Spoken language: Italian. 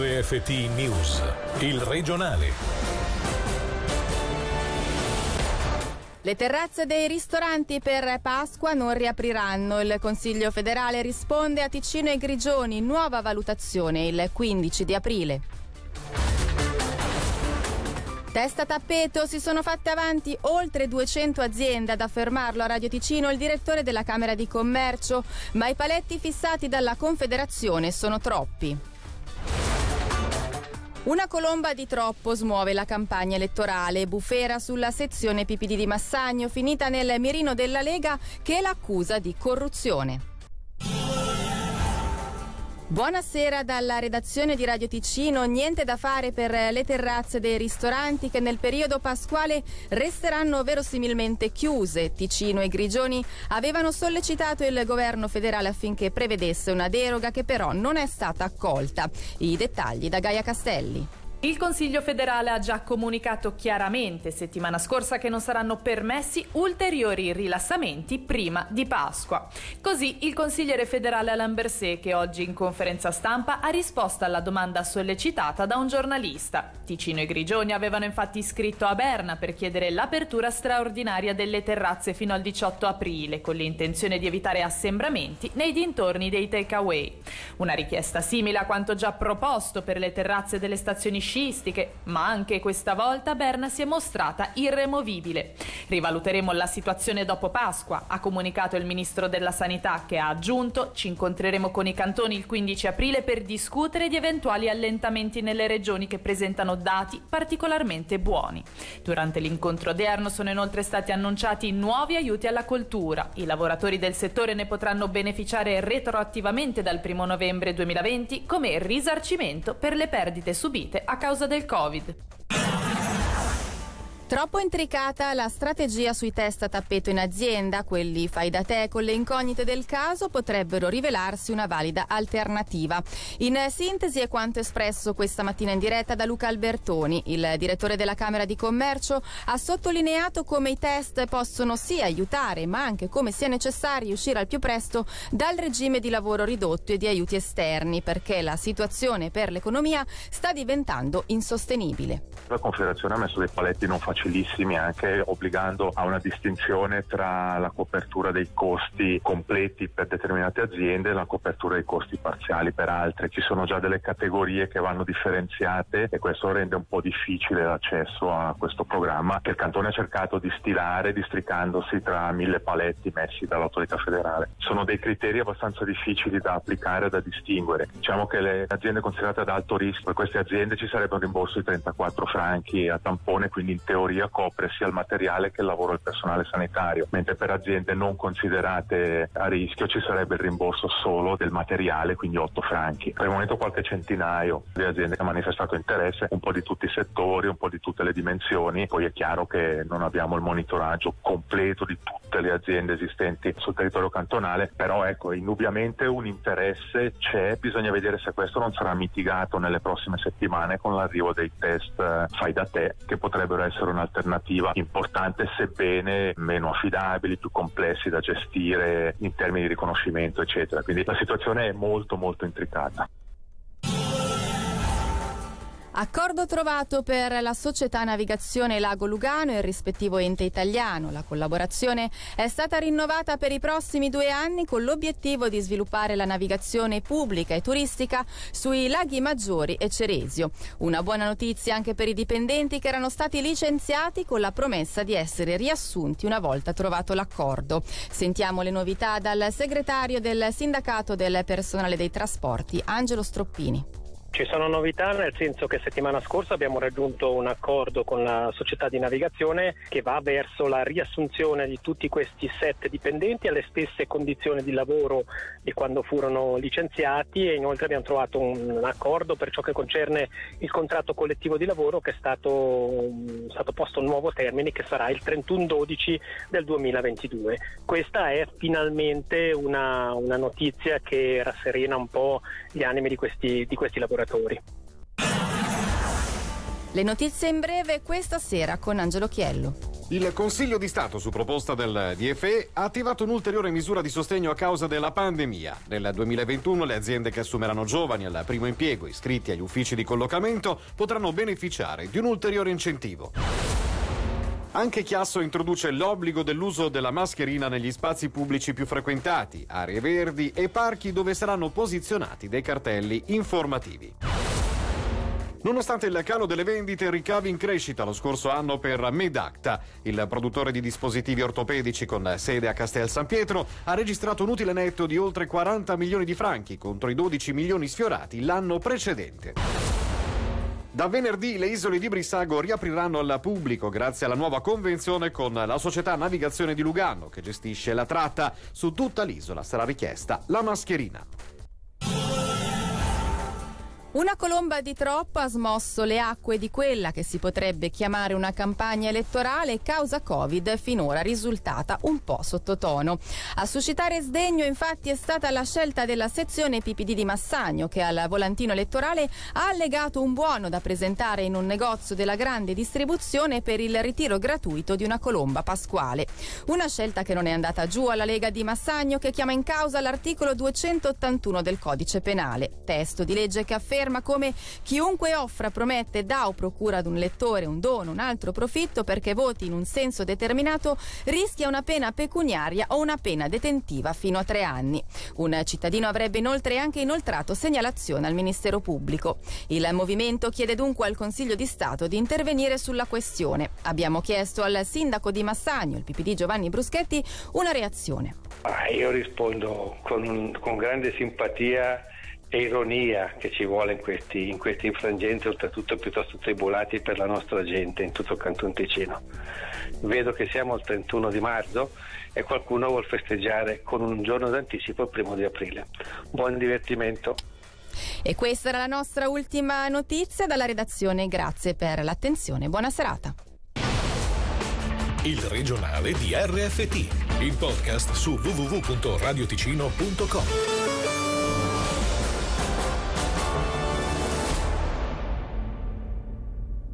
RFT News, il regionale. Le terrazze dei ristoranti per Pasqua non riapriranno. Il Consiglio federale risponde a Ticino e Grigioni, nuova valutazione il 15 di aprile. Testa tappeto, si sono fatte avanti oltre 200 aziende ad affermarlo a Radio Ticino il direttore della Camera di Commercio, ma i paletti fissati dalla Confederazione sono troppi. Una colomba di troppo smuove la campagna elettorale. Bufera sulla sezione PPD di Massagno, finita nel mirino della Lega che l'accusa di corruzione. Buonasera dalla redazione di Radio Ticino. Niente da fare per le terrazze dei ristoranti che nel periodo pasquale resteranno verosimilmente chiuse. Ticino e Grigioni avevano sollecitato il governo federale affinché prevedesse una deroga che però non è stata accolta. I dettagli da Gaia Castelli. Il Consiglio federale ha già comunicato chiaramente settimana scorsa che non saranno permessi ulteriori rilassamenti prima di Pasqua. Così il consigliere federale Alain Berset, che oggi in conferenza stampa ha risposto alla domanda sollecitata da un giornalista. Ticino e Grigioni avevano infatti scritto a Berna per chiedere l'apertura straordinaria delle terrazze fino al 18 aprile, con l'intenzione di evitare assembramenti nei dintorni dei takeaway. Una richiesta simile a quanto già proposto per le terrazze delle stazioni sciistiche, ma anche questa volta Berna si è mostrata irremovibile. Rivaluteremo la situazione dopo Pasqua, ha comunicato il ministro della Sanità che ha aggiunto ci incontreremo con i cantoni il 15 aprile per discutere di eventuali allentamenti nelle regioni che presentano dati particolarmente buoni. Durante l'incontro odierno sono inoltre stati annunciati nuovi aiuti alla coltura. I lavoratori del settore ne potranno beneficiare retroattivamente dal 1 novembre 2020 come risarcimento per le perdite subite a causa del Covid. Troppo intricata la strategia sui test a tappeto in azienda, quelli fai da te con le incognite del caso potrebbero rivelarsi una valida alternativa. In sintesi è quanto espresso questa mattina in diretta da Luca Albertoni. Il direttore della Camera di Commercio ha sottolineato come i test possono sì aiutare, ma anche come sia necessario uscire al più presto dal regime di lavoro ridotto e di aiuti esterni, perché la situazione per l'economia sta diventando insostenibile. La Confederazione ha messo dei paletti non facili facilissimi anche obbligando a una distinzione tra la copertura dei costi completi per determinate aziende e la copertura dei costi parziali per altre. Ci sono già delle categorie che vanno differenziate e questo rende un po' difficile l'accesso a questo programma che il Cantone ha cercato di stilare districandosi tra mille paletti messi dall'autorità federale. Sono dei criteri abbastanza difficili da applicare e da distinguere. Diciamo che le aziende considerate ad alto rischio, per queste aziende ci sarebbe un rimborso di 34 franchi a tampone, quindi in teoria teoria copre sia il materiale che il lavoro del personale sanitario, mentre per aziende non considerate a rischio ci sarebbe il rimborso solo del materiale, quindi 8 franchi. Per il momento qualche centinaio di aziende che ha manifestato interesse, un po' di tutti i settori, un po' di tutte le dimensioni, poi è chiaro che non abbiamo il monitoraggio completo di tutte le aziende esistenti sul territorio cantonale, però ecco, indubbiamente un interesse c'è, bisogna vedere se questo non sarà mitigato nelle prossime settimane con l'arrivo dei test eh, fai da te che potrebbero essere una un'alternativa importante sebbene meno affidabili, più complessi da gestire in termini di riconoscimento eccetera. Quindi la situazione è molto molto intricata. Accordo trovato per la società navigazione Lago Lugano e il rispettivo ente italiano. La collaborazione è stata rinnovata per i prossimi due anni con l'obiettivo di sviluppare la navigazione pubblica e turistica sui laghi Maggiori e Ceresio. Una buona notizia anche per i dipendenti che erano stati licenziati con la promessa di essere riassunti una volta trovato l'accordo. Sentiamo le novità dal segretario del sindacato del personale dei trasporti, Angelo Stroppini. Ci sono novità nel senso che settimana scorsa abbiamo raggiunto un accordo con la società di navigazione che va verso la riassunzione di tutti questi sette dipendenti alle stesse condizioni di lavoro di quando furono licenziati e inoltre abbiamo trovato un accordo per ciò che concerne il contratto collettivo di lavoro che è stato, stato posto un nuovo termine che sarà il 31-12 del 2022. Questa è finalmente una, una notizia che rasserena un po' gli animi di questi, di questi lavoratori lavoratori. Le notizie in breve questa sera con Angelo Chiello. Il Consiglio di Stato, su proposta del DFE, ha attivato un'ulteriore misura di sostegno a causa della pandemia. Nel 2021 le aziende che assumeranno giovani al primo impiego iscritti agli uffici di collocamento potranno beneficiare di un ulteriore incentivo. Anche Chiasso introduce l'obbligo dell'uso della mascherina negli spazi pubblici più frequentati, aree verdi e parchi dove saranno posizionati dei cartelli informativi. Nonostante il calo delle vendite, ricavi in crescita lo scorso anno per Medacta. Il produttore di dispositivi ortopedici con sede a Castel San Pietro ha registrato un utile netto di oltre 40 milioni di franchi contro i 12 milioni sfiorati l'anno precedente. Da venerdì le isole di Brissago riapriranno al pubblico grazie alla nuova convenzione con la società Navigazione di Lugano che gestisce la tratta. Su tutta l'isola sarà richiesta la mascherina. Una colomba di troppo ha smosso le acque di quella che si potrebbe chiamare una campagna elettorale causa Covid finora risultata un po' sottotono. A suscitare sdegno infatti è stata la scelta della sezione PPD di Massagno che al volantino elettorale ha allegato un buono da presentare in un negozio della grande distribuzione per il ritiro gratuito di una colomba pasquale. Una scelta che non è andata giù alla Lega di Massagno che chiama in causa l'articolo 281 del codice penale, testo di legge che afferma afferma come chiunque offra, promette, dà o procura ad un lettore un dono, un altro profitto perché voti in un senso determinato rischia una pena pecuniaria o una pena detentiva fino a tre anni. Un cittadino avrebbe inoltre anche inoltrato segnalazione al Ministero Pubblico. Il movimento chiede dunque al Consiglio di Stato di intervenire sulla questione. Abbiamo chiesto al sindaco di Massagno, il PPD Giovanni Bruschetti, una reazione. Ah, io rispondo con, con grande simpatia e ironia che ci vuole in questi, in questi infrangenti, oltretutto piuttosto tribulati per la nostra gente in tutto il Canton Ticino. Vedo che siamo al 31 di marzo e qualcuno vuole festeggiare con un giorno d'anticipo il primo di aprile. Buon divertimento. E questa era la nostra ultima notizia dalla redazione. Grazie per l'attenzione. Buona serata. Il regionale di RFT, il podcast su www.radioticino.com.